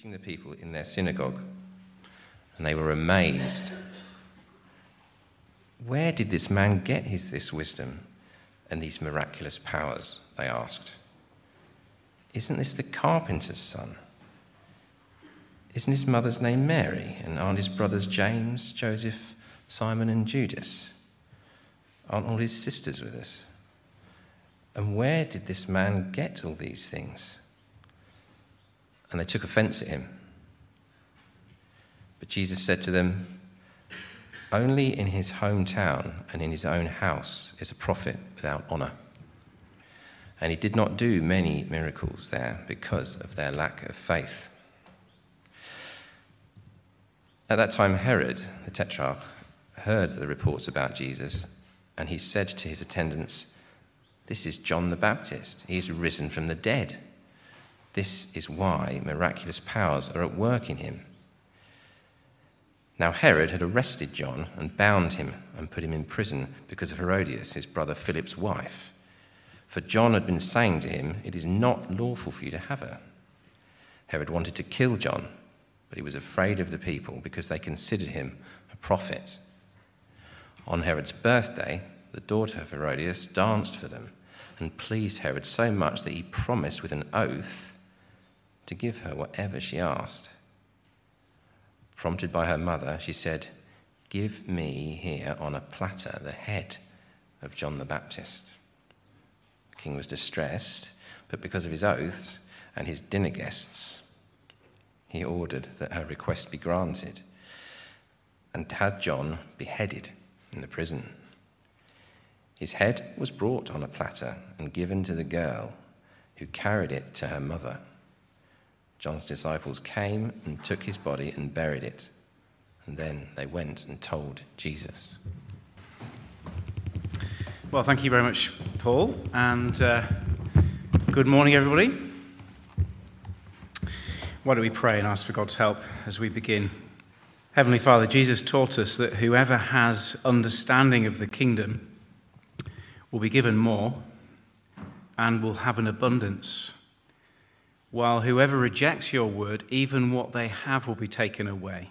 teaching the people in their synagogue, and they were amazed. Where did this man get his, this wisdom and these miraculous powers? They asked. Isn't this the carpenter's son? Isn't his mother's name Mary? And aren't his brothers James, Joseph, Simon, and Judas? Aren't all his sisters with us? And where did this man get all these things? And they took offense at him. But Jesus said to them, Only in his hometown and in his own house is a prophet without honor. And he did not do many miracles there because of their lack of faith. At that time, Herod, the tetrarch, heard the reports about Jesus, and he said to his attendants, This is John the Baptist. He is risen from the dead. This is why miraculous powers are at work in him. Now, Herod had arrested John and bound him and put him in prison because of Herodias, his brother Philip's wife. For John had been saying to him, It is not lawful for you to have her. Herod wanted to kill John but he was afraid of the people because they considered him a prophet. On Herod's birthday, the daughter of Herodias danced for them and pleased Herod so much that he promised with an oath to give her whatever she asked. Prompted by her mother, she said, Give me here on a platter the head of John the Baptist. The king was distressed, but because of his oaths and his dinner guests, he ordered that her request be granted and had John beheaded in the prison. His head was brought on a platter and given to the girl, who carried it to her mother. John's disciples came and took his body and buried it, and then they went and told Jesus. Well, thank you very much, Paul, and uh, good morning, everybody. Why don't we pray and ask for God's help as we begin? Heavenly Father, Jesus taught us that whoever has understanding of the kingdom will be given more and will have an abundance, while whoever rejects your word, even what they have will be taken away.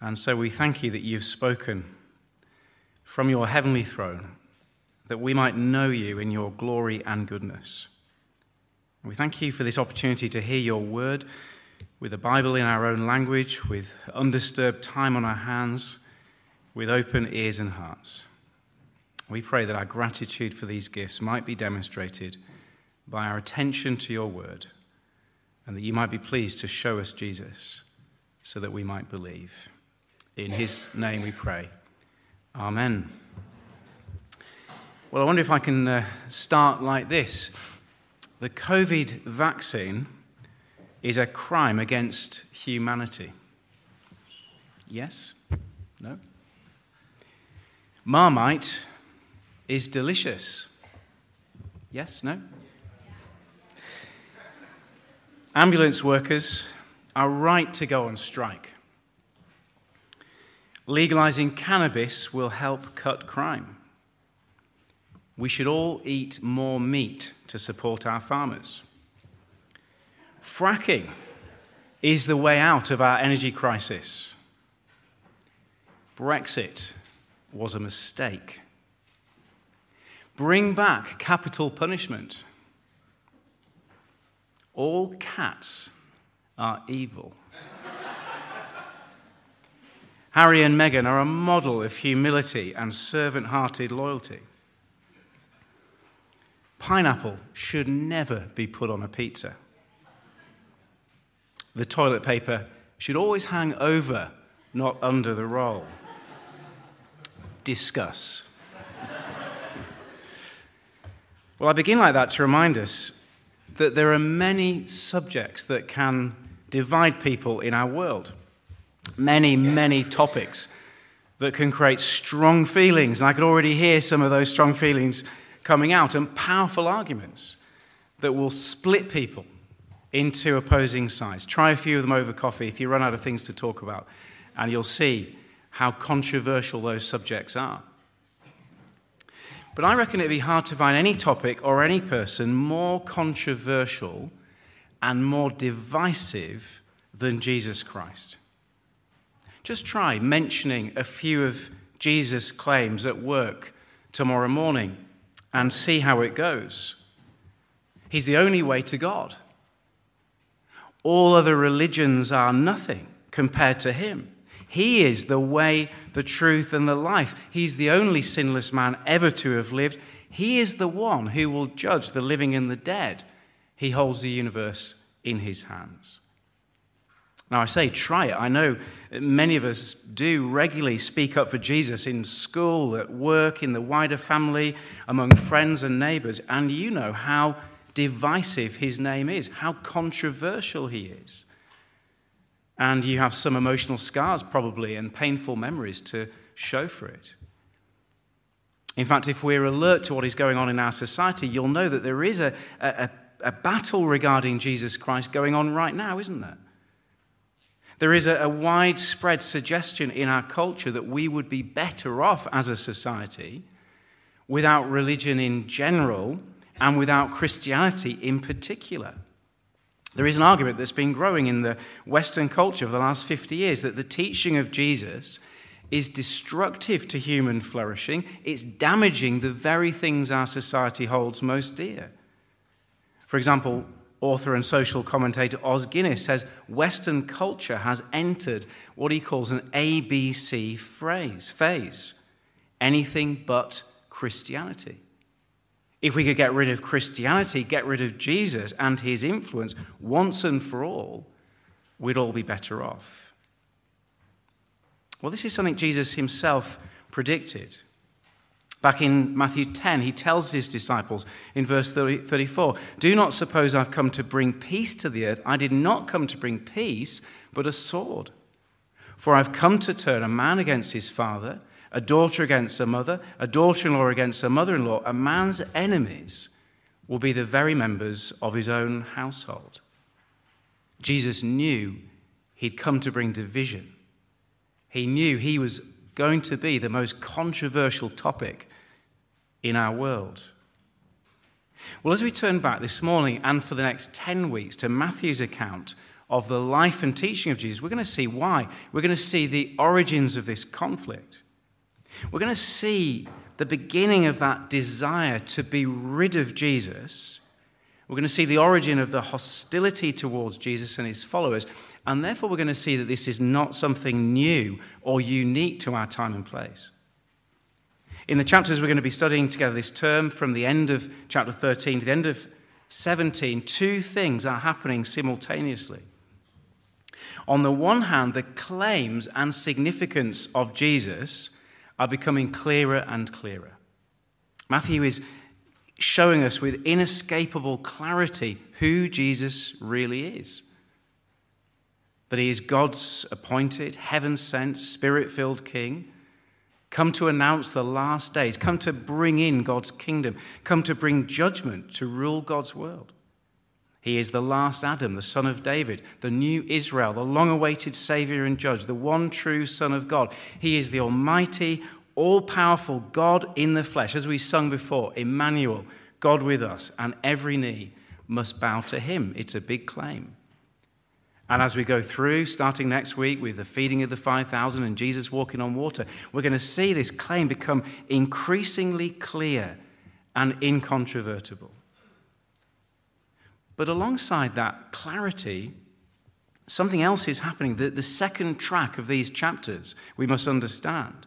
And so we thank you that you've spoken from your heavenly throne, that we might know you in your glory and goodness. We thank you for this opportunity to hear your word with the Bible in our own language, with undisturbed time on our hands, with open ears and hearts. We pray that our gratitude for these gifts might be demonstrated by our attention to your word, and that you might be pleased to show us Jesus so that we might believe. In his name we pray. Amen. Well, I wonder if I can uh, start like this. The COVID vaccine is a crime against humanity. Yes? No? Marmite is delicious. Yes? No? Ambulance workers are right to go on strike. Legalizing cannabis will help cut crime we should all eat more meat to support our farmers. Fracking is the way out of our energy crisis. Brexit was a mistake. Bring back capital punishment. All cats are evil. Harry and Meghan are a model of humility and servant hearted loyalty. Pineapple should never be put on a pizza. The toilet paper should always hang over, not under the roll. Discuss. well, I begin like that to remind us that there are many subjects that can divide people in our world. Many, many topics that can create strong feelings. And I could already hear some of those strong feelings coming out and powerful arguments that will split people into opposing sides. Try a few of them over coffee if you run out of things to talk about, and you'll see how controversial those subjects are. But I reckon it'd be hard to find any topic or any person more controversial and more divisive than Jesus Christ. Just try mentioning a few of Jesus' claims at work tomorrow morning and see how it goes. He's the only way to God. All other religions are nothing compared to him. He is the way, the truth, and the life. He's the only sinless man ever to have lived. He is the one who will judge the living and the dead. He holds the universe in his hands. Now, I say try it. I know many of us do regularly speak up for Jesus in school, at work, in the wider family, among friends and neighbors, and you know how divisive his name is, how controversial he is. And you have some emotional scars, probably, and painful memories to show for it. In fact, if we're alert to what is going on in our society, you'll know that there is a, a, a battle regarding Jesus Christ going on right now, isn't there? There is a, a widespread suggestion in our culture that we would be better off as a society without religion in general and without Christianity in particular. There is an argument that's been growing in the Western culture for the last 50 years that the teaching of Jesus is destructive to human flourishing, it's damaging the very things our society holds most dear. For example, author and social commentator Os Guinness says Western culture has entered what he calls an ABC phrase, phase anything but Christianity. If we could get rid of Christianity, get rid of Jesus and his influence once and for all, we'd all be better off. Well, this is something Jesus himself predicted. Back in Matthew 10, he tells his disciples in verse 30, 34 Do not suppose I've come to bring peace to the earth. I did not come to bring peace, but a sword. For I've come to turn a man against his father, a daughter against her mother, a daughter in law against her mother in law. A man's enemies will be the very members of his own household. Jesus knew he'd come to bring division. He knew he was going to be the most controversial topic in our world. Well, as we turn back this morning and for the next 10 weeks to Matthew's account of the life and teaching of Jesus, we're going to see why. We're going to see the origins of this conflict. We're going to see the beginning of that desire to be rid of Jesus. We're going to see the origin of the hostility towards Jesus and his followers. And therefore, we're going to see that this is not something new or unique to our time and place. In the chapters we're going to be studying together this term, from the end of chapter 13 to the end of 17, two things are happening simultaneously. On the one hand, the claims and significance of Jesus are becoming clearer and clearer. Matthew is showing us with inescapable clarity who Jesus really is. That he is God's appointed, heaven sent, spirit filled king, come to announce the last days, come to bring in God's kingdom, come to bring judgment to rule God's world. He is the last Adam, the son of David, the new Israel, the long awaited Savior and Judge, the one true Son of God. He is the Almighty, all powerful God in the flesh. As we sung before, Emmanuel, God with us, and every knee must bow to him. It's a big claim. And as we go through, starting next week with the feeding of the 5,000 and Jesus walking on water, we're going to see this claim become increasingly clear and incontrovertible. But alongside that clarity, something else is happening. The, the second track of these chapters we must understand.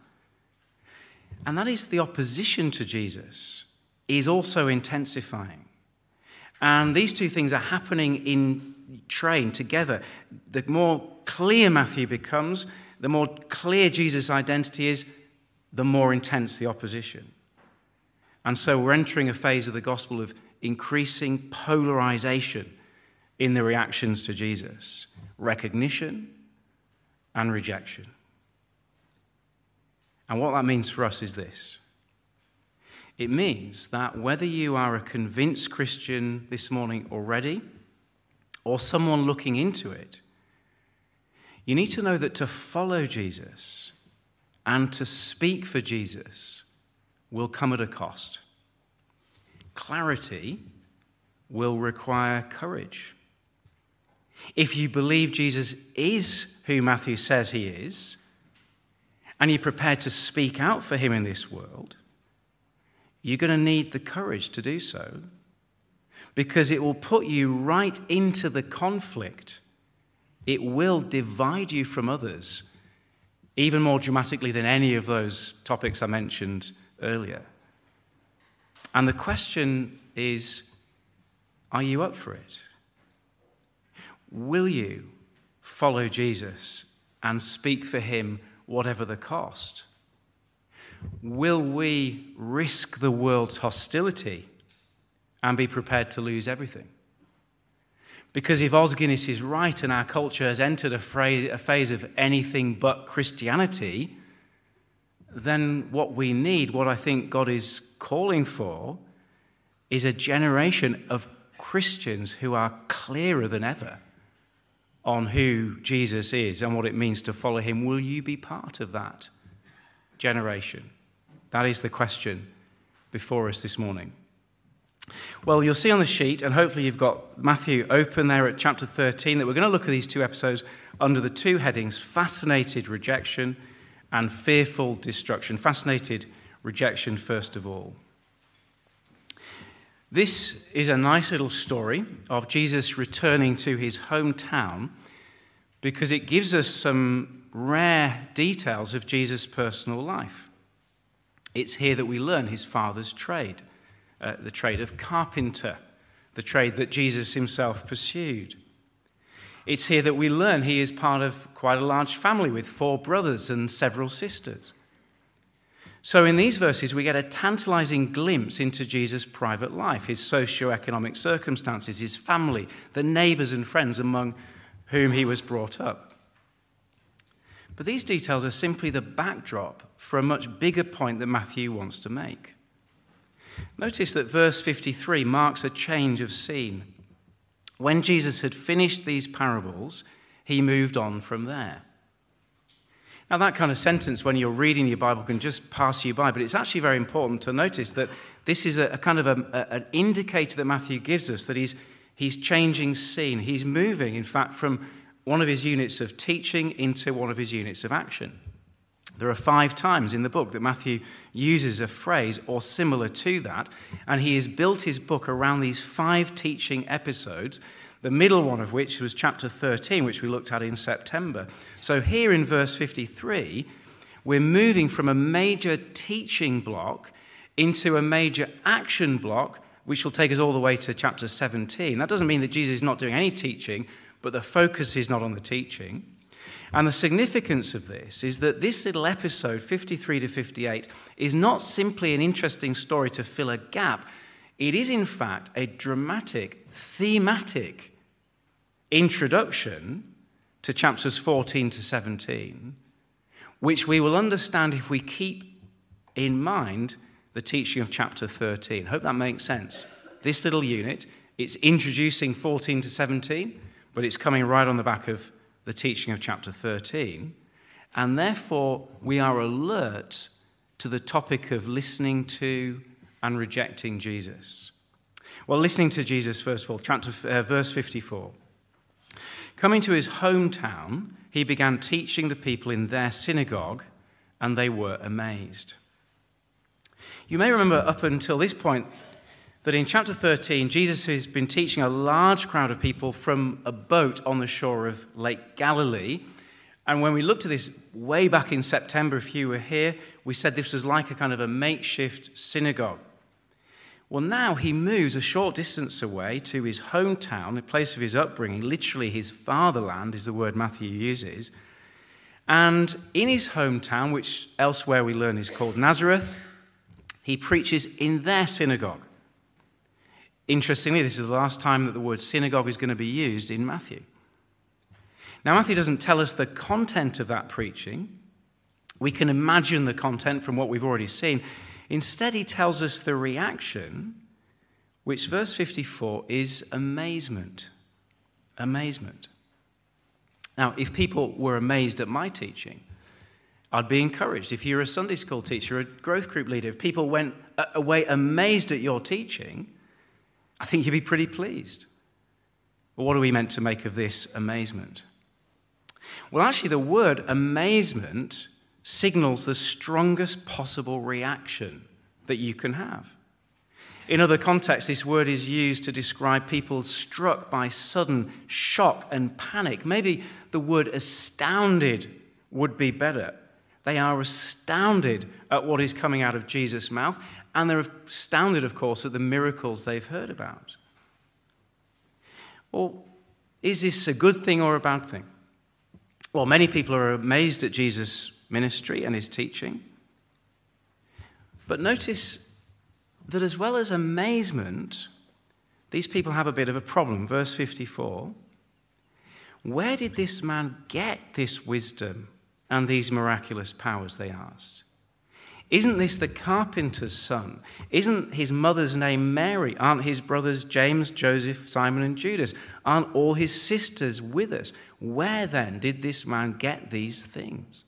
And that is the opposition to Jesus is also intensifying. And these two things are happening in train together. The more clear Matthew becomes, the more clear Jesus' identity is, the more intense the opposition. And so we're entering a phase of the gospel of increasing polarization in the reactions to Jesus recognition and rejection. And what that means for us is this it means that whether you are a convinced Christian this morning already or someone looking into it, you need to know that to follow Jesus and to speak for Jesus will come at a cost. Clarity will require courage. if you believe Jesus is who Matthew says he is, and you're prepared to speak out for him in this world, you're going to need the courage to do so because it will put you right into the conflict. It will divide you from others, even more dramatically than any of those topics I mentioned earlier. And the question is are you up for it? Will you follow Jesus and speak for him, whatever the cost? Will we risk the world's hostility and be prepared to lose everything? Because if Os Guinness is right and our culture has entered a, phase of anything but Christianity, then what we need, what I think God is calling for, is a generation of Christians who are clearer than ever on who Jesus is and what it means to follow him. Will you be part of that generation? That is the question before us this morning. Well, you'll see on the sheet, and hopefully you've got Matthew open there at chapter 13, that we're going to look at these two episodes under the two headings fascinated rejection and fearful destruction. Fascinated rejection, first of all. This is a nice little story of Jesus returning to his hometown because it gives us some rare details of Jesus' personal life. It's here that we learn his father's trade, uh, the trade of carpenter, the trade that Jesus himself pursued. It's here that we learn he is part of quite a large family with four brothers and several sisters. So, in these verses, we get a tantalizing glimpse into Jesus' private life, his socio-economic circumstances, his family, the neighbors and friends among whom he was brought up. But these details are simply the backdrop for a much bigger point that Matthew wants to make. Notice that verse 53 marks a change of scene. When Jesus had finished these parables, he moved on from there. Now, that kind of sentence, when you're reading your Bible, can just pass you by, but it's actually very important to notice that this is a, a kind of a, a, an indicator that Matthew gives us that he's, he's changing scene. He's moving, in fact, from one of his units of teaching into one of his units of action. There are five times in the book that Matthew uses a phrase or similar to that, and he has built his book around these five teaching episodes the middle one of which was chapter 13, which we looked at in September. So here in verse 53, we're moving from a major teaching block into a major action block, which will take us all the way to chapter 17. That doesn't mean that Jesus is not doing any teaching, but the focus is not on the teaching. And the significance of this is that this little episode, 53 to 58, is not simply an interesting story to fill a gap. It is, in fact, a dramatic, thematic introduction to chapters 14 to 17, which we will understand if we keep in mind the teaching of chapter 13. Hope that makes sense. This little unit, it's introducing 14 to 17, but it's coming right on the back of the teaching of chapter 13. And therefore, we are alert to the topic of listening to and rejecting Jesus. Well, listening to Jesus, first of all, chapter, uh, verse 54. Coming to his hometown, he began teaching the people in their synagogue, and they were amazed. You may remember up until this point that in chapter 13, Jesus has been teaching a large crowd of people from a boat on the shore of Lake Galilee. And when we looked at this way back in September, if you were here, we said this was like a kind of a makeshift synagogue. Well, now he moves a short distance away to his hometown, the place of his upbringing. Literally, his fatherland is the word Matthew uses. And in his hometown, which elsewhere we learn is called Nazareth, he preaches in their synagogue. Interestingly, this is the last time that the word synagogue is going to be used in Matthew. Now, Matthew doesn't tell us the content of that preaching. We can imagine the content from what we've already seen. Instead, he tells us the reaction, which verse 54 is amazement. Amazement. Now, if people were amazed at my teaching, I'd be encouraged. If you're a Sunday school teacher, a growth group leader, if people went away amazed at your teaching, I think you'd be pretty pleased. Well, what are we meant to make of this amazement? Well, actually, the word amazement signals the strongest possible reaction that you can have. In other contexts, this word is used to describe people struck by sudden shock and panic. Maybe the word astounded would be better. They are astounded at what is coming out of Jesus' mouth, and they're astounded, of course, at the miracles they've heard about. Well, is this a good thing or a bad thing? Well, many people are amazed at Jesus' ministry and his teaching. But notice that as well as amazement, these people have a bit of a problem. Verse 54 Where did this man get this wisdom and these miraculous powers? They asked. Isn't this the carpenter's son? Isn't his mother's name Mary? Aren't his brothers James, Joseph, Simon, and Judas? Aren't all his sisters with us? Where then did this man get these things?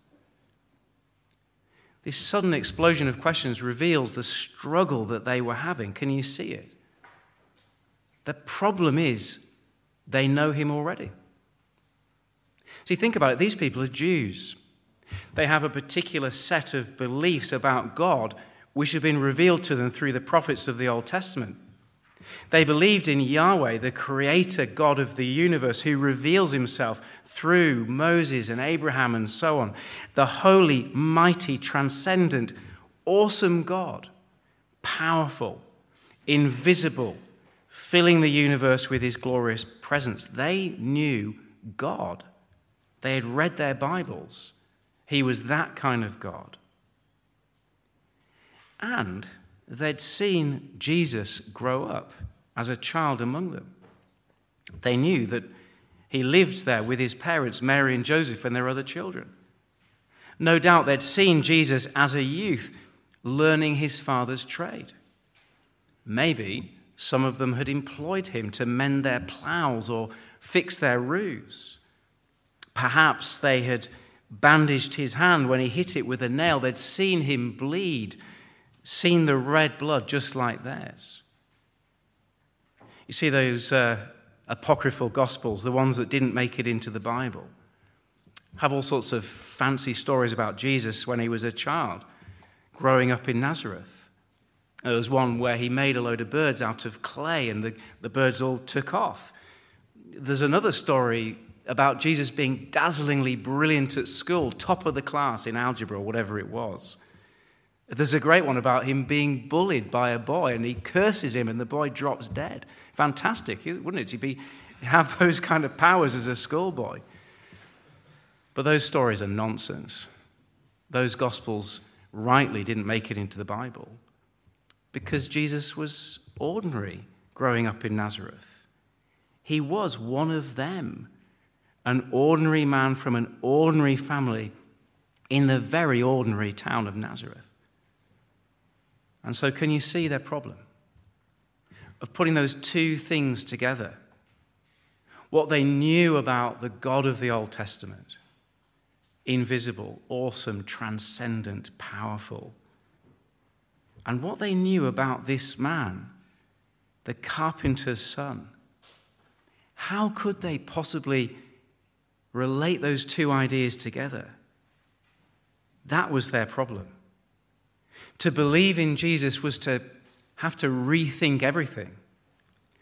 This sudden explosion of questions reveals the struggle that they were having. Can you see it? The problem is they know him already. See, think about it. These people are Jews. They have a particular set of beliefs about God which have been revealed to them through the prophets of the Old Testament. They believed in Yahweh, the creator God of the universe, who reveals himself through Moses and Abraham and so on. The holy, mighty, transcendent, awesome God, powerful, invisible, filling the universe with his glorious presence. They knew God. They had read their Bibles. He was that kind of God. And they'd seen Jesus grow up as a child among them. They knew that he lived there with his parents, Mary and Joseph, and their other children. No doubt they'd seen Jesus as a youth learning his father's trade. Maybe some of them had employed him to mend their ploughs or fix their roofs. Perhaps they had bandaged his hand when he hit it with a nail. They'd seen him bleed seen the red blood just like theirs. You see, those uh, apocryphal gospels, the ones that didn't make it into the Bible, have all sorts of fancy stories about Jesus when he was a child, growing up in Nazareth. There was one where he made a load of birds out of clay and the, the birds all took off. There's another story about Jesus being dazzlingly brilliant at school, top of the class in algebra or whatever it was. There's a great one about him being bullied by a boy and he curses him and the boy drops dead. Fantastic, wouldn't it? To be, have those kind of powers as a schoolboy. But those stories are nonsense. Those gospels rightly didn't make it into the Bible because Jesus was ordinary growing up in Nazareth. He was one of them, an ordinary man from an ordinary family in the very ordinary town of Nazareth. And so, can you see their problem? Of putting those two things together. What they knew about the God of the Old Testament invisible, awesome, transcendent, powerful. And what they knew about this man, the carpenter's son. How could they possibly relate those two ideas together? That was their problem. To believe in Jesus was to have to rethink everything,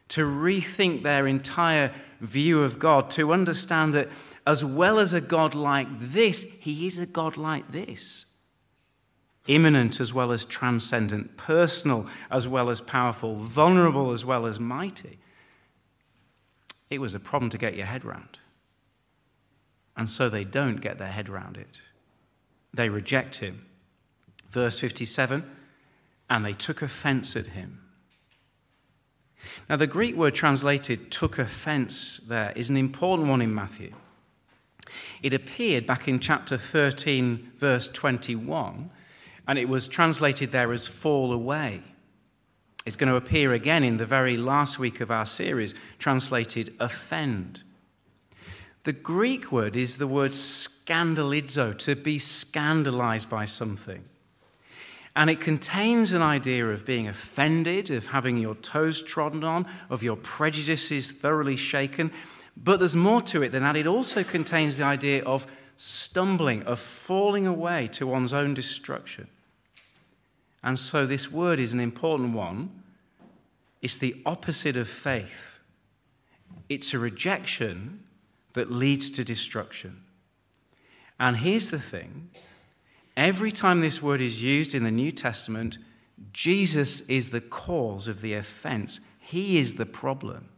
to rethink their entire view of God, to understand that as well as a God like this, he is a God like this. Immanent as well as transcendent, personal as well as powerful, vulnerable as well as mighty. It was a problem to get your head round. And so they don't get their head round it. They reject him. Verse 57 and they took offense at him. Now, the Greek word translated took offense there is an important one in Matthew. It appeared back in chapter 13, verse 21, and it was translated there as fall away. It's going to appear again in the very last week of our series, translated offend. The Greek word is the word scandalizo, to be scandalized by something. And it contains an idea of being offended, of having your toes trodden on, of your prejudices thoroughly shaken. But there's more to it than that. It also contains the idea of stumbling, of falling away to one's own destruction. And so this word is an important one. It's the opposite of faith, it's a rejection that leads to destruction. And here's the thing every time this word is used in the New Testament, Jesus is the cause of the offense. He is the problem.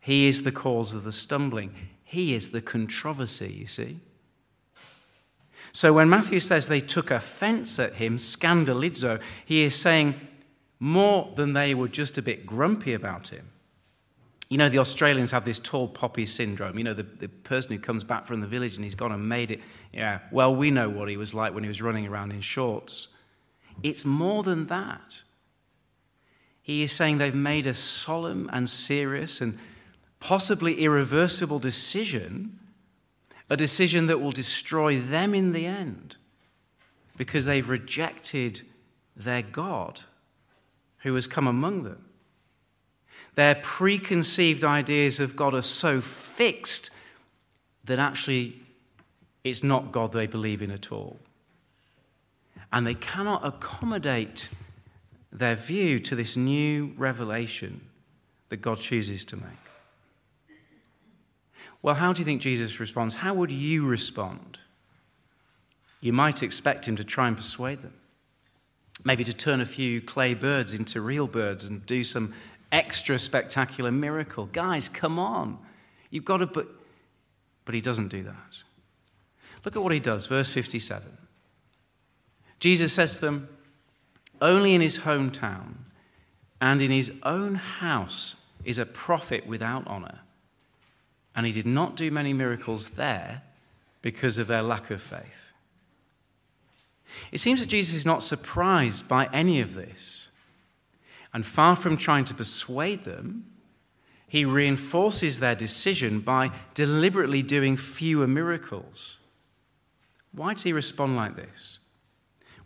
He is the cause of the stumbling. He is the controversy, you see. So when Matthew says they took offense at him, scandalizo, he is saying more than they were just a bit grumpy about him. You know, the Australians have this tall poppy syndrome. You know, the, the person who comes back from the village and he's gone and made it. Yeah, well, we know what he was like when he was running around in shorts. It's more than that. He is saying they've made a solemn and serious and possibly irreversible decision, a decision that will destroy them in the end because they've rejected their God who has come among them. Their preconceived ideas of God are so fixed that actually it's not God they believe in at all. And they cannot accommodate their view to this new revelation that God chooses to make. Well, how do you think Jesus responds? How would you respond? You might expect him to try and persuade them. Maybe to turn a few clay birds into real birds and do some extra spectacular miracle. Guys, come on. You've got to, but, but he doesn't do that. Look at what he does, verse 57. Jesus says to them, Only in his hometown and in his own house is a prophet without honor. And he did not do many miracles there because of their lack of faith. It seems that Jesus is not surprised by any of this. And far from trying to persuade them, he reinforces their decision by deliberately doing fewer miracles. Why does he respond like this?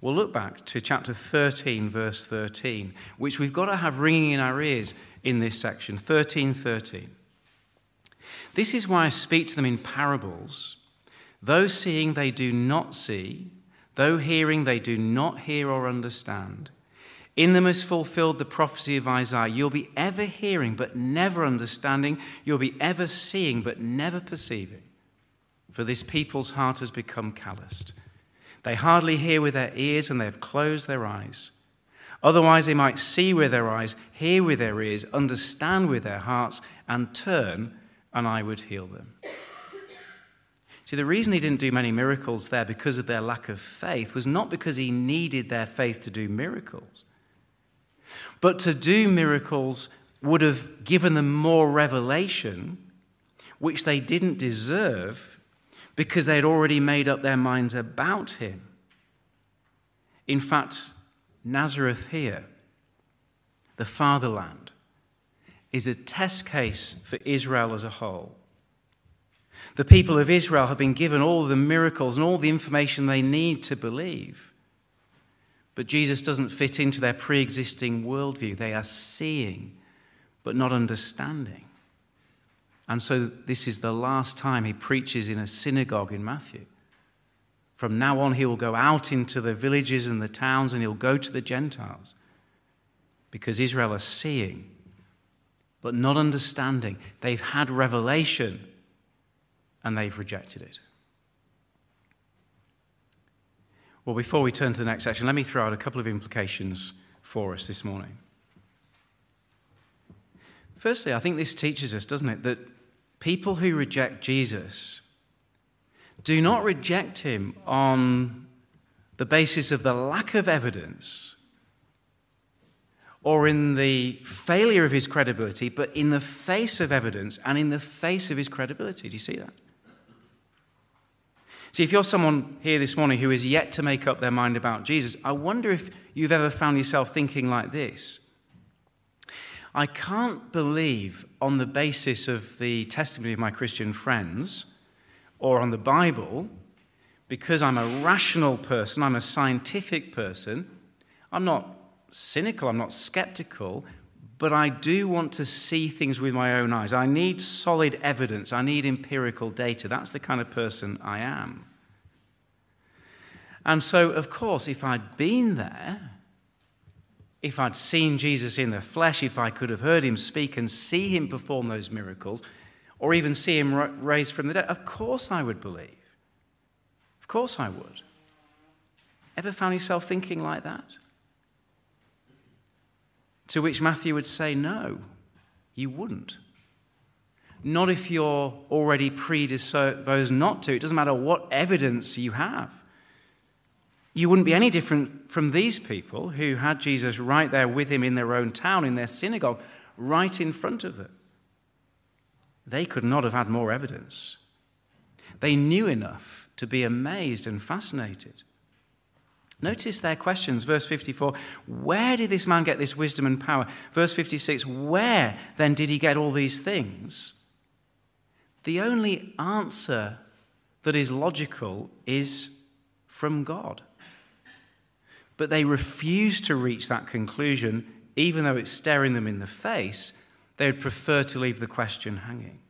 We'll look back to chapter 13, verse 13, which we've got to have ringing in our ears in this section 13 13. This is why I speak to them in parables. Though seeing, they do not see, though hearing, they do not hear or understand. In them is fulfilled the prophecy of Isaiah. You'll be ever hearing, but never understanding. You'll be ever seeing, but never perceiving. For this people's heart has become calloused. They hardly hear with their ears, and they have closed their eyes. Otherwise, they might see with their eyes, hear with their ears, understand with their hearts, and turn, and I would heal them. See, the reason he didn't do many miracles there because of their lack of faith was not because he needed their faith to do miracles. But to do miracles would have given them more revelation, which they didn't deserve because they'd already made up their minds about him. In fact, Nazareth here, the fatherland, is a test case for Israel as a whole. The people of Israel have been given all the miracles and all the information they need to believe. But Jesus doesn't fit into their pre existing worldview. They are seeing, but not understanding. And so, this is the last time he preaches in a synagogue in Matthew. From now on, he will go out into the villages and the towns and he'll go to the Gentiles because Israel are seeing, but not understanding. They've had revelation and they've rejected it. Well, before we turn to the next section, let me throw out a couple of implications for us this morning. Firstly, I think this teaches us, doesn't it, that people who reject Jesus do not reject him on the basis of the lack of evidence or in the failure of his credibility, but in the face of evidence and in the face of his credibility. Do you see that? See, if you're someone here this morning who is yet to make up their mind about Jesus, I wonder if you've ever found yourself thinking like this. I can't believe, on the basis of the testimony of my Christian friends or on the Bible, because I'm a rational person, I'm a scientific person, I'm not cynical, I'm not skeptical, but I do want to see things with my own eyes. I need solid evidence, I need empirical data. That's the kind of person I am. And so, of course, if I'd been there, if I'd seen Jesus in the flesh, if I could have heard him speak and see him perform those miracles, or even see him raised from the dead, of course I would believe. Of course I would. Ever found yourself thinking like that? To which Matthew would say, No, you wouldn't. Not if you're already predisposed not to. It doesn't matter what evidence you have. You wouldn't be any different from these people who had Jesus right there with him in their own town, in their synagogue, right in front of them. They could not have had more evidence. They knew enough to be amazed and fascinated. Notice their questions. Verse 54 Where did this man get this wisdom and power? Verse 56 Where then did he get all these things? The only answer that is logical is from God. But they refuse to reach that conclusion, even though it's staring them in the face. They would prefer to leave the question hanging.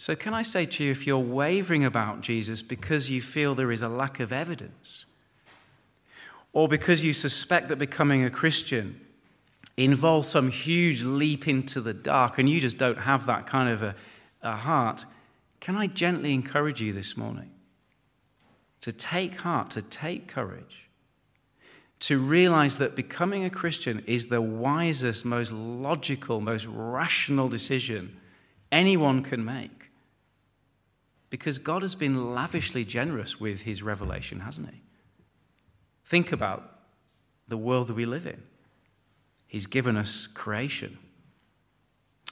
So, can I say to you, if you're wavering about Jesus because you feel there is a lack of evidence, or because you suspect that becoming a Christian involves some huge leap into the dark and you just don't have that kind of a, a heart, can I gently encourage you this morning to take heart, to take courage, to realize that becoming a Christian is the wisest, most logical, most rational decision anyone can make? Because God has been lavishly generous with his revelation, hasn't he? Think about the world that we live in. He's given us creation.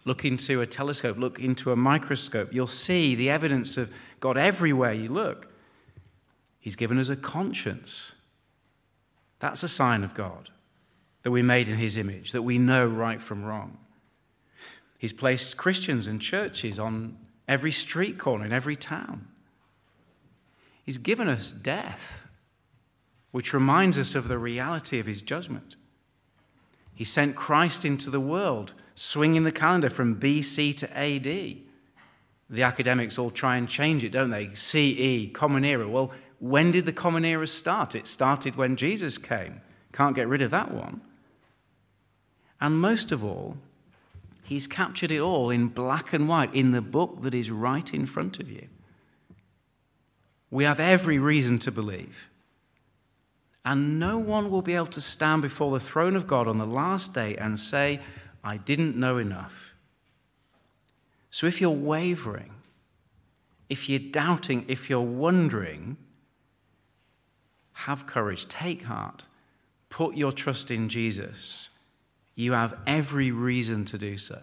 Look into a telescope, look into a microscope. You'll see the evidence of God everywhere you look. He's given us a conscience. That's a sign of God, that we're made in His image, that we know right from wrong. He's placed Christians and churches on every street corner in every town. He's given us death, which reminds us of the reality of his judgment. He sent Christ into the world, swinging the calendar from BC to AD. The academics all try and change it, don't they? CE, Common Era. Well, when did the Common Era start? It started when Jesus came. Can't get rid of that one. And most of all, He's captured it all in black and white in the book that is right in front of you. We have every reason to believe. And no one will be able to stand before the throne of God on the last day and say, I didn't know enough. So if you're wavering, if you're doubting, if you're wondering, have courage, take heart, put your trust in Jesus you have every reason to do so.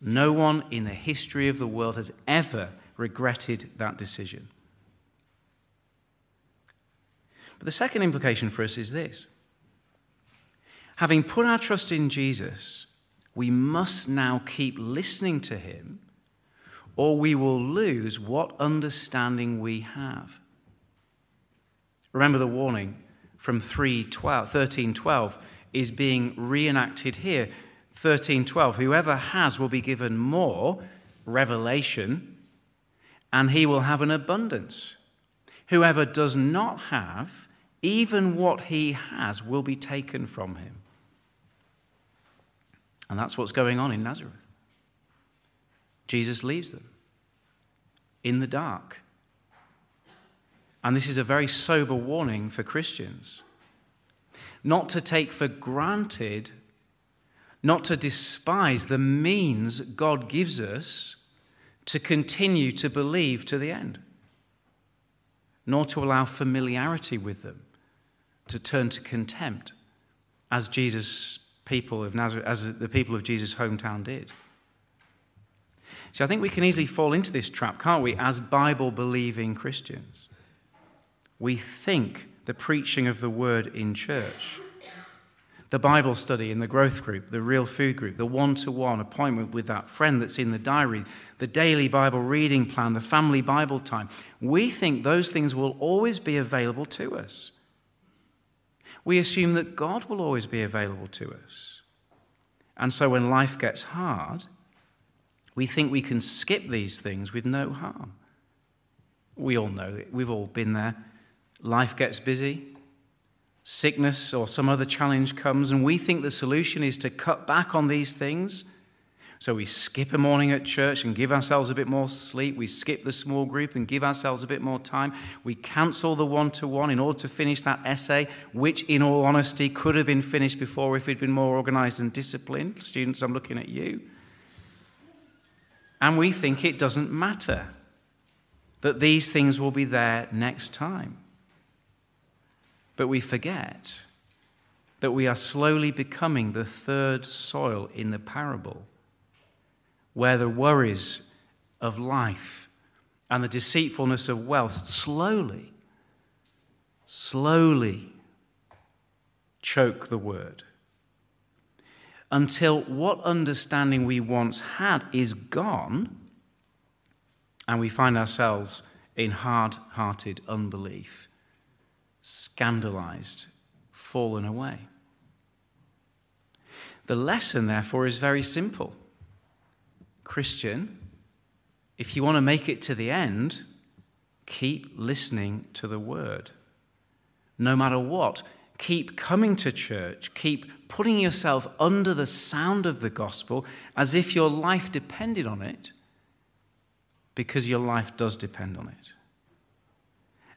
No one in the history of the world has ever regretted that decision. But the second implication for us is this having put our trust in Jesus, we must now keep listening to him, or we will lose what understanding we have. Remember the warning from 312, 1312 is being reenacted here. 13:12 Whoever has will be given more revelation and he will have an abundance. Whoever does not have, even what he has will be taken from him. And that's what's going on in Nazareth. Jesus leaves them in the dark. And this is a very sober warning for Christians not to take for granted, not to despise the means God gives us to continue to believe to the end, nor to allow familiarity with them to turn to contempt, as Jesus people of Nazareth, as the people of Jesus' hometown did. See, I think we can easily fall into this trap, can't we, as Bible believing Christians? We think the preaching of the word in church. The Bible study in the growth group, the real food group, the one to one appointment with that friend that's in the diary, the daily Bible reading plan, the family Bible time. We think those things will always be available to us. We assume that God will always be available to us. And so when life gets hard, we think we can skip these things with no harm. We all know it. We've all been there. Life gets busy, sickness or some other challenge comes, and we think the solution is to cut back on these things. So we skip a morning at church and give ourselves a bit more sleep. We skip the small group and give ourselves a bit more time. We cancel the one to one in order to finish that essay, which, in all honesty, could have been finished before if we'd been more organized and disciplined. Students, I'm looking at you. And we think it doesn't matter that these things will be there next time. But we forget that we are slowly becoming the third soil in the parable, where the worries of life and the deceitfulness of wealth slowly, slowly choke the word until what understanding we once had is gone and we find ourselves in hard hearted unbelief scandalized, fallen away. The lesson, therefore, is very simple. Christian, if you want to make it to the end, keep listening to the word. No matter what, keep coming to church, keep putting yourself under the sound of the gospel as if your life depended on it, because your life does depend on it.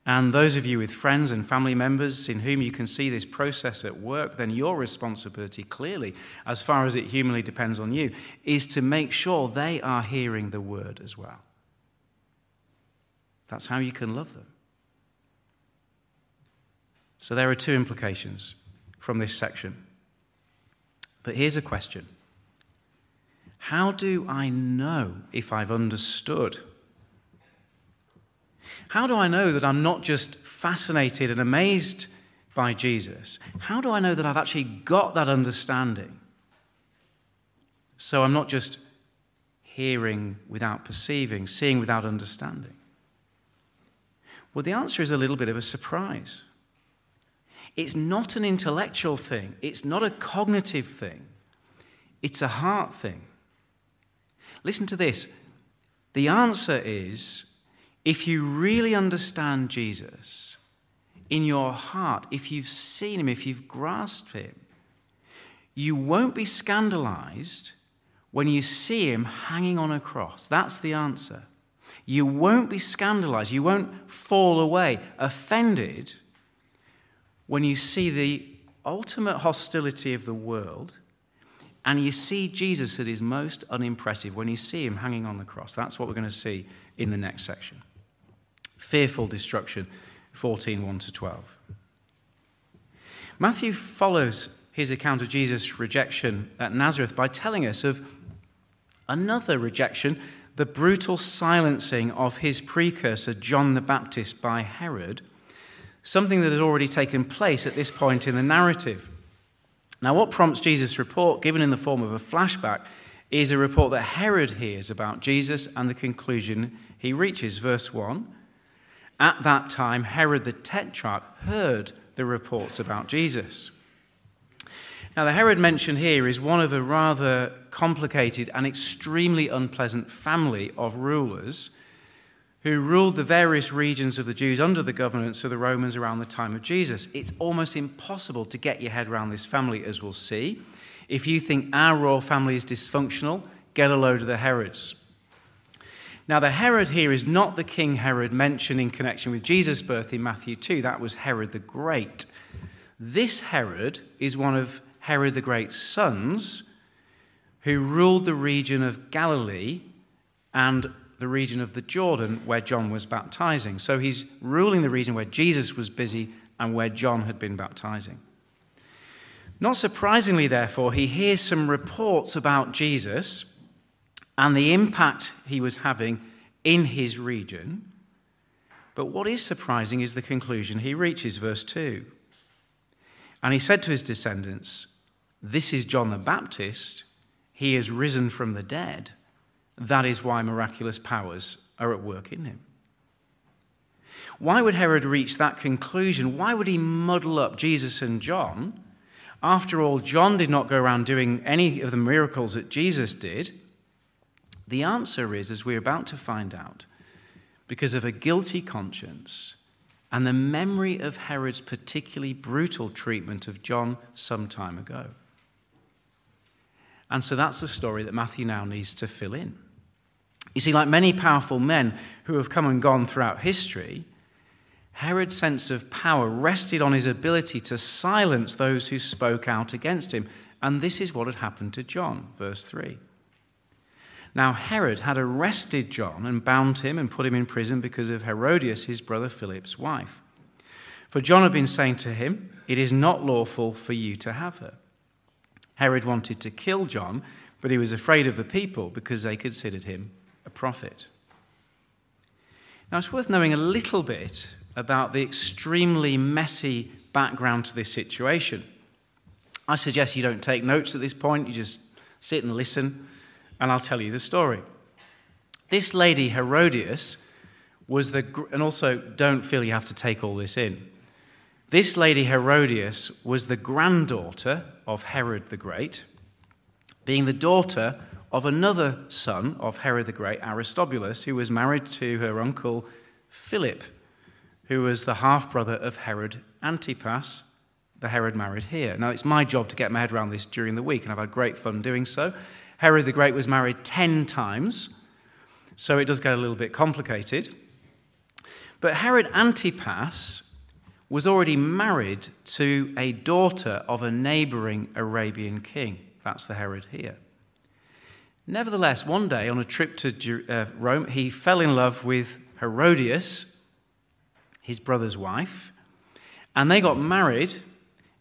And those of you with friends and family members in whom you can see this process at work, then your responsibility, clearly, as far as it humanly depends on you, is to make sure they are hearing the word as well. That's how you can love them. So there are two implications from this section. But here's a question How do I know if I've understood? How do I know that I'm not just fascinated and amazed by Jesus? How do I know that I've actually got that understanding? So I'm not just hearing without perceiving, seeing without understanding. Well, the answer is a little bit of a surprise. It's not an intellectual thing, it's not a cognitive thing, it's a heart thing. Listen to this. The answer is if you really understand Jesus in your heart, if you've seen him, if you've grasped him, you won't be scandalized when you see him hanging on a cross. That's the answer. You won't be scandalized. You won't fall away, offended, when you see the ultimate hostility of the world and you see Jesus at his most unimpressive when you see him hanging on the cross. That's what we're going to see in the next section fearful destruction, 14 1 to 12. Matthew follows his account of Jesus' rejection at Nazareth by telling us of another rejection, the brutal silencing of his precursor, John the Baptist, by Herod, something that has already taken place at this point in the narrative. Now, what prompts Jesus' report, given in the form of a flashback, is a report that Herod hears about Jesus and the conclusion he reaches. Verse 1 at that time, Herod the Tetrarch heard the reports about Jesus. Now, the Herod mentioned here is one of a rather complicated and extremely unpleasant family of rulers who ruled the various regions of the Jews under the governance of the Romans around the time of Jesus. It's almost impossible to get your head around this family, as we'll see. If you think our royal family is dysfunctional, get a load of the Herods. Now, the Herod here is not the King Herod mentioned in connection with Jesus' birth in Matthew 2. That was Herod the Great. This Herod is one of Herod the Great's sons who ruled the region of Galilee and the region of the Jordan where John was baptizing. So he's ruling the region where Jesus was busy and where John had been baptizing. Not surprisingly, therefore, he hears some reports about Jesus and the impact he was having in his region. But what is surprising is the conclusion he reaches, verse 2. And he said to his descendants, This is John the Baptist. He is risen from the dead. That is why miraculous powers are at work in him. Why would Herod reach that conclusion? Why would he muddle up Jesus and John? After all, John did not go around doing any of the miracles that Jesus did. The answer is, as we're about to find out, because of a guilty conscience and the memory of Herod's particularly brutal treatment of John some time ago. And so that's the story that Matthew now needs to fill in. You see, like many powerful men who have come and gone throughout history, Herod's sense of power rested on his ability to silence those who spoke out against him. And this is what had happened to John, verse 3. Now, Herod had arrested John and bound him and put him in prison because of Herodias, his brother Philip's wife. For John had been saying to him, It is not lawful for you to have her. Herod wanted to kill John, but he was afraid of the people because they considered him a prophet. Now, it's worth knowing a little bit about the extremely messy background to this situation. I suggest you don't take notes at this point, you just sit and listen and I'll tell you the story. This lady, Herodias, was the, and also don't feel you have to take all this in. This lady, Herodias, was the granddaughter of Herod the Great, being the daughter of another son of Herod the Great, Aristobulus, who was married to her uncle Philip, who was the half brother of Herod Antipas, the Herod married here. Now, it's my job to get my head around this during the week, and I've had great fun doing so. Herod the Great was married 10 times, so it does get a little bit complicated. But Herod Antipas was already married to a daughter of a neighboring Arabian king. That's the Herod here. Nevertheless, one day on a trip to uh, Rome, he fell in love with Herodias, his brother's wife, and they got married,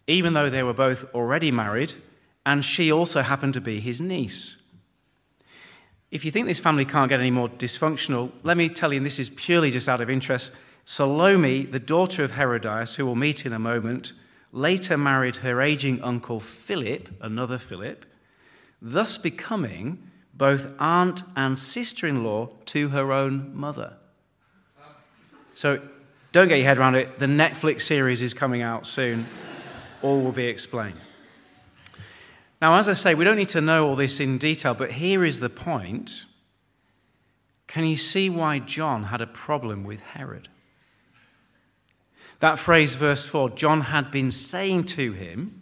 even though they were both already married and she also happened to be his niece. If you think this family can't get any more dysfunctional, let me tell you, and this is purely just out of interest Salome, the daughter of Herodias, who we'll meet in a moment, later married her aging uncle Philip, another Philip, thus becoming both aunt and sister in law to her own mother. So don't get your head around it. The Netflix series is coming out soon. All will be explained. Now, as I say, we don't need to know all this in detail, but here is the point. Can you see why John had a problem with Herod? That phrase, verse 4, John had been saying to him,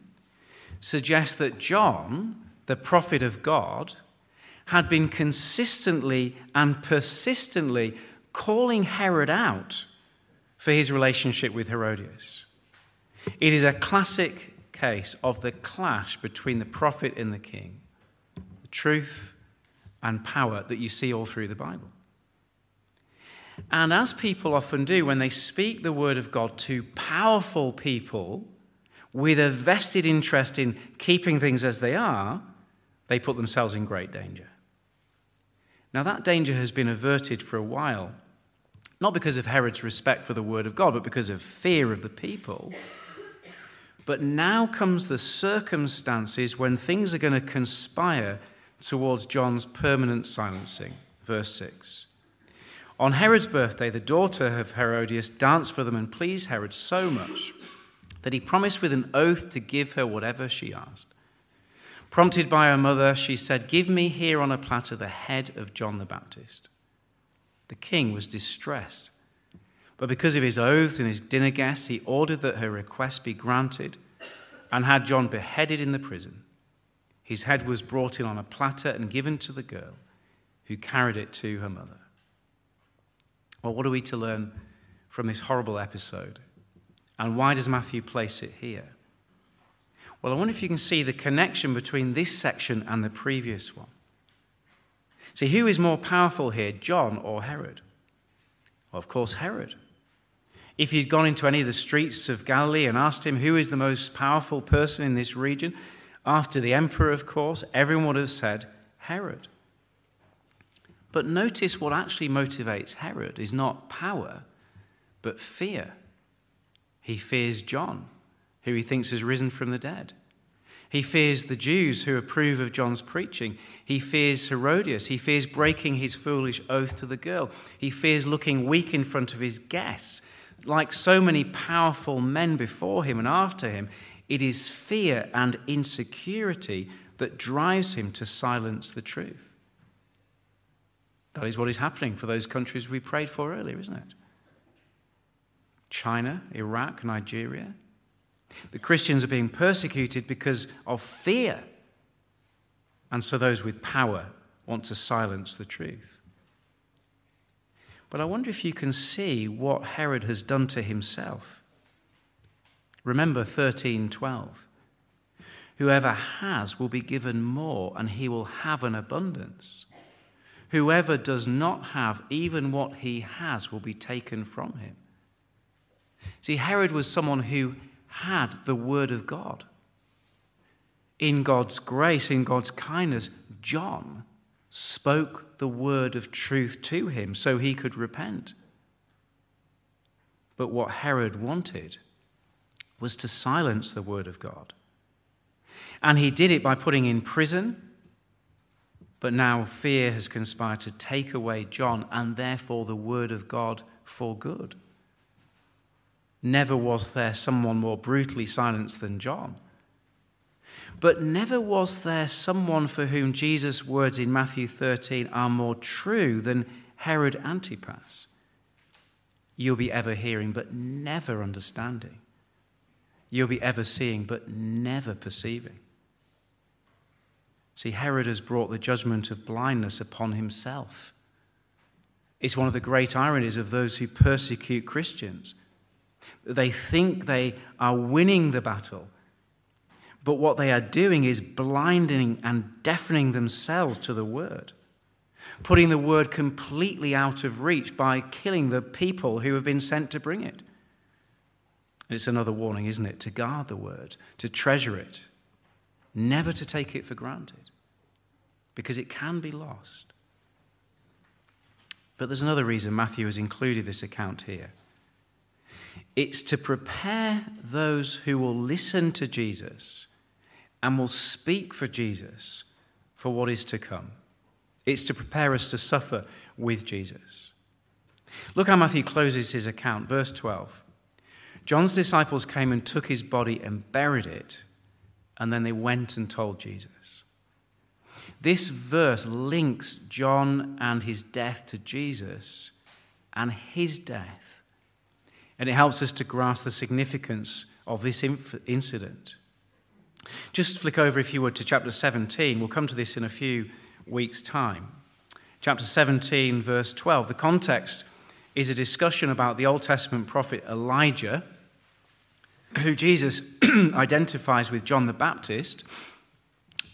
suggests that John, the prophet of God, had been consistently and persistently calling Herod out for his relationship with Herodias. It is a classic case of the clash between the prophet and the king, the truth and power that you see all through the Bible. And as people often do when they speak the word of God to powerful people with a vested interest in keeping things as they are, they put themselves in great danger. Now, that danger has been averted for a while, not because of Herod's respect for the word of God, but because of fear of the people but now comes the circumstances when things are going to conspire towards John's permanent silencing. Verse 6. On Herod's birthday, the daughter of Herodias danced for them and pleased Herod so much that he promised with an oath to give her whatever she asked. Prompted by her mother, she said, Give me here on a platter the head of John the Baptist. The king was distressed but because of his oaths and his dinner guests, he ordered that her request be granted and had John beheaded in the prison. His head was brought in on a platter and given to the girl, who carried it to her mother. Well, what are we to learn from this horrible episode? And why does Matthew place it here? Well, I wonder if you can see the connection between this section and the previous one. See, who is more powerful here, John or Herod? Well, of course, Herod. If you'd gone into any of the streets of Galilee and asked him who is the most powerful person in this region, after the emperor, of course, everyone would have said Herod. But notice what actually motivates Herod is not power, but fear. He fears John, who he thinks has risen from the dead. He fears the Jews who approve of John's preaching. He fears Herodias. He fears breaking his foolish oath to the girl. He fears looking weak in front of his guests. Like so many powerful men before him and after him, it is fear and insecurity that drives him to silence the truth. That is what is happening for those countries we prayed for earlier, isn't it? China, Iraq, Nigeria. The Christians are being persecuted because of fear. And so those with power want to silence the truth. But I wonder if you can see what Herod has done to himself. Remember 13:12. Whoever has will be given more and he will have an abundance. Whoever does not have even what he has will be taken from him. See, Herod was someone who had the Word of God. In God's grace, in God's kindness, John spoke the word of truth to him so he could repent. But what Herod wanted was to silence the word of God. And he did it by putting in prison. But now fear has conspired to take away John and therefore the word of God for good. Never was there someone more brutally silenced than John. But never was there someone for whom Jesus' words in Matthew 13 are more true than Herod Antipas. You'll be ever hearing, but never understanding. You'll be ever seeing, but never perceiving. See, Herod has brought the judgment of blindness upon himself. It's one of the great ironies of those who persecute Christians. They think they are winning the battle, but what they are doing is blinding and deafening themselves to the word, putting the word completely out of reach by killing the people who have been sent to bring it. It's another warning, isn't it? To guard the word, to treasure it, never to take it for granted, because it can be lost. But there's another reason Matthew has included this account here. It's to prepare those who will listen to Jesus and will speak for Jesus for what is to come. It's to prepare us to suffer with Jesus. Look how Matthew closes his account, verse 12. John's disciples came and took his body and buried it, and then they went and told Jesus. This verse links John and his death to Jesus and his death and it helps us to grasp the significance of this incident. Just flick over, if you would, to chapter 17. We'll come to this in a few weeks' time. Chapter 17, verse 12. The context is a discussion about the Old Testament prophet Elijah, who Jesus identifies with John the Baptist.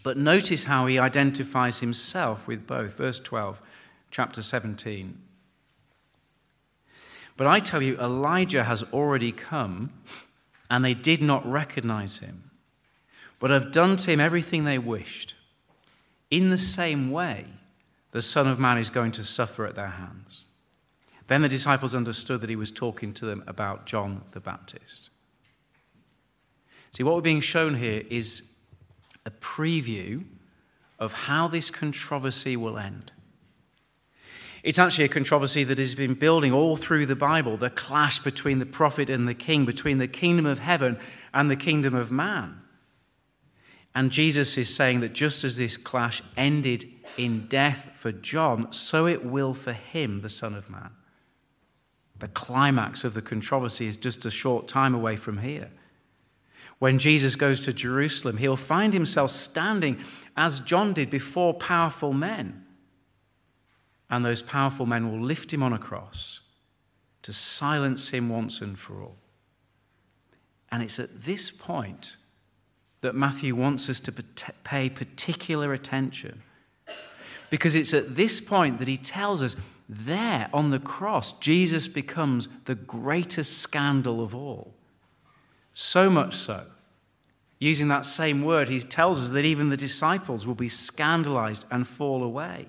But notice how he identifies himself with both. Verse 12, chapter 17. But I tell you, Elijah has already come, and they did not recognize him, but have done to him everything they wished. In the same way, the Son of Man is going to suffer at their hands. Then the disciples understood that he was talking to them about John the Baptist. See, what we're being shown here is a preview of how this controversy will end. It's actually a controversy that has been building all through the Bible the clash between the prophet and the king, between the kingdom of heaven and the kingdom of man. And Jesus is saying that just as this clash ended in death for John, so it will for him, the Son of Man. The climax of the controversy is just a short time away from here. When Jesus goes to Jerusalem, he'll find himself standing as John did before powerful men and those powerful men will lift him on a cross to silence him once and for all. And it's at this point that Matthew wants us to pay particular attention. Because it's at this point that he tells us there on the cross, Jesus becomes the greatest scandal of all. So much so, using that same word, he tells us that even the disciples will be scandalized and fall away.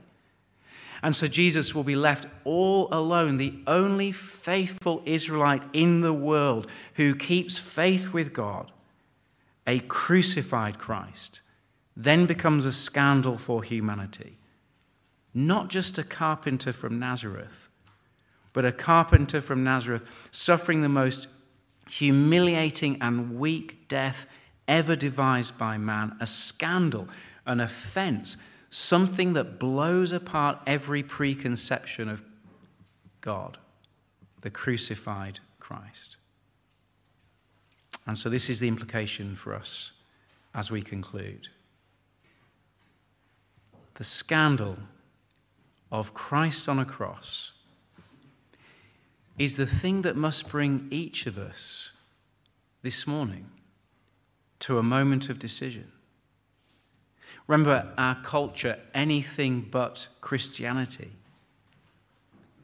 And so Jesus will be left all alone, the only faithful Israelite in the world who keeps faith with God a crucified Christ, then becomes a scandal for humanity. Not just a carpenter from Nazareth, but a carpenter from Nazareth suffering the most humiliating and weak death ever devised by man, a scandal, an offense, something that blows apart every preconception of God, the crucified Christ. And so, this is the implication for us as we conclude. The scandal of Christ on a cross is the thing that must bring each of us this morning to a moment of decision. Remember, our culture, anything but Christianity.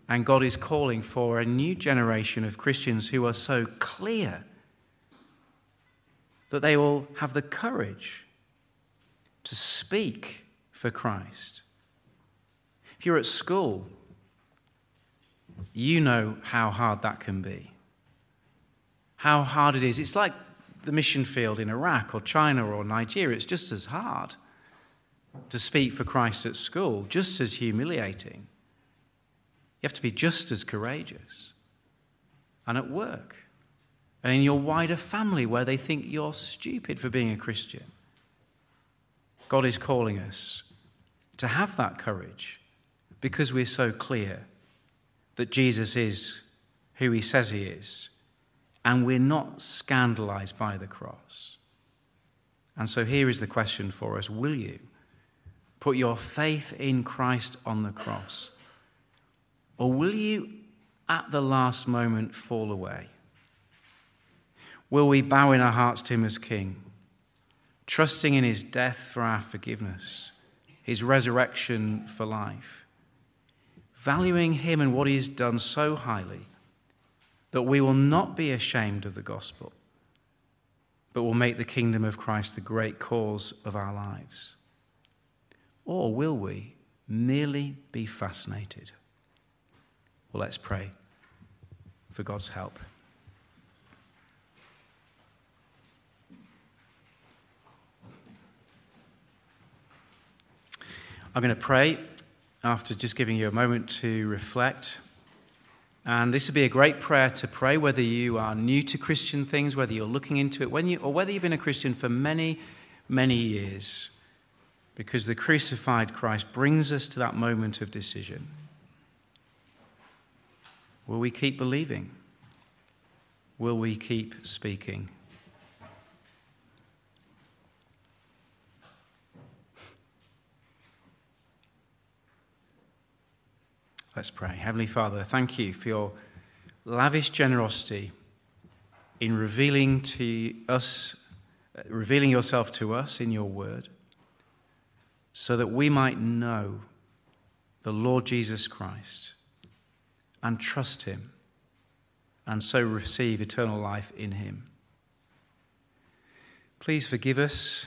And God is calling for a new generation of Christians who are so clear that they will have the courage to speak for Christ. If you're at school, you know how hard that can be. How hard it is. It's like the mission field in Iraq or China or Nigeria. It's just as hard to speak for Christ at school, just as humiliating. You have to be just as courageous. And at work, and in your wider family where they think you're stupid for being a Christian. God is calling us to have that courage because we're so clear that Jesus is who he says he is, and we're not scandalized by the cross. And so here is the question for us Will you put your faith in Christ on the cross? Or will you, at the last moment, fall away? Will we bow in our hearts to him as King, trusting in his death for our forgiveness, his resurrection for life, valuing him and what he has done so highly that we will not be ashamed of the gospel, but will make the kingdom of Christ the great cause of our lives? Or will we merely be fascinated? Well, let's pray for God's help. I'm going to pray after just giving you a moment to reflect. And this would be a great prayer to pray, whether you are new to Christian things, whether you're looking into it, when you, or whether you've been a Christian for many, many years. Because the crucified Christ brings us to that moment of decision. Will we keep believing? Will we keep speaking? Let's pray. Heavenly Father, thank you for your lavish generosity in revealing to us, revealing yourself to us in your word, so that we might know the Lord Jesus Christ and trust him, and so receive eternal life in him. Please forgive us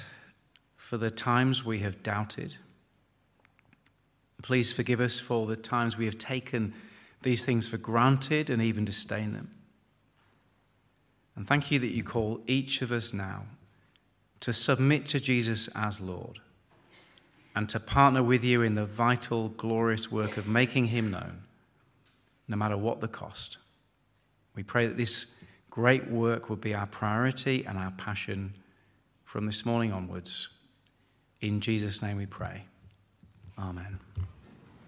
for the times we have doubted Please forgive us for the times we have taken these things for granted and even disdain them. And thank you that you call each of us now to submit to Jesus as Lord and to partner with you in the vital, glorious work of making him known, no matter what the cost. We pray that this great work will be our priority and our passion from this morning onwards. In Jesus' name we pray. Amen.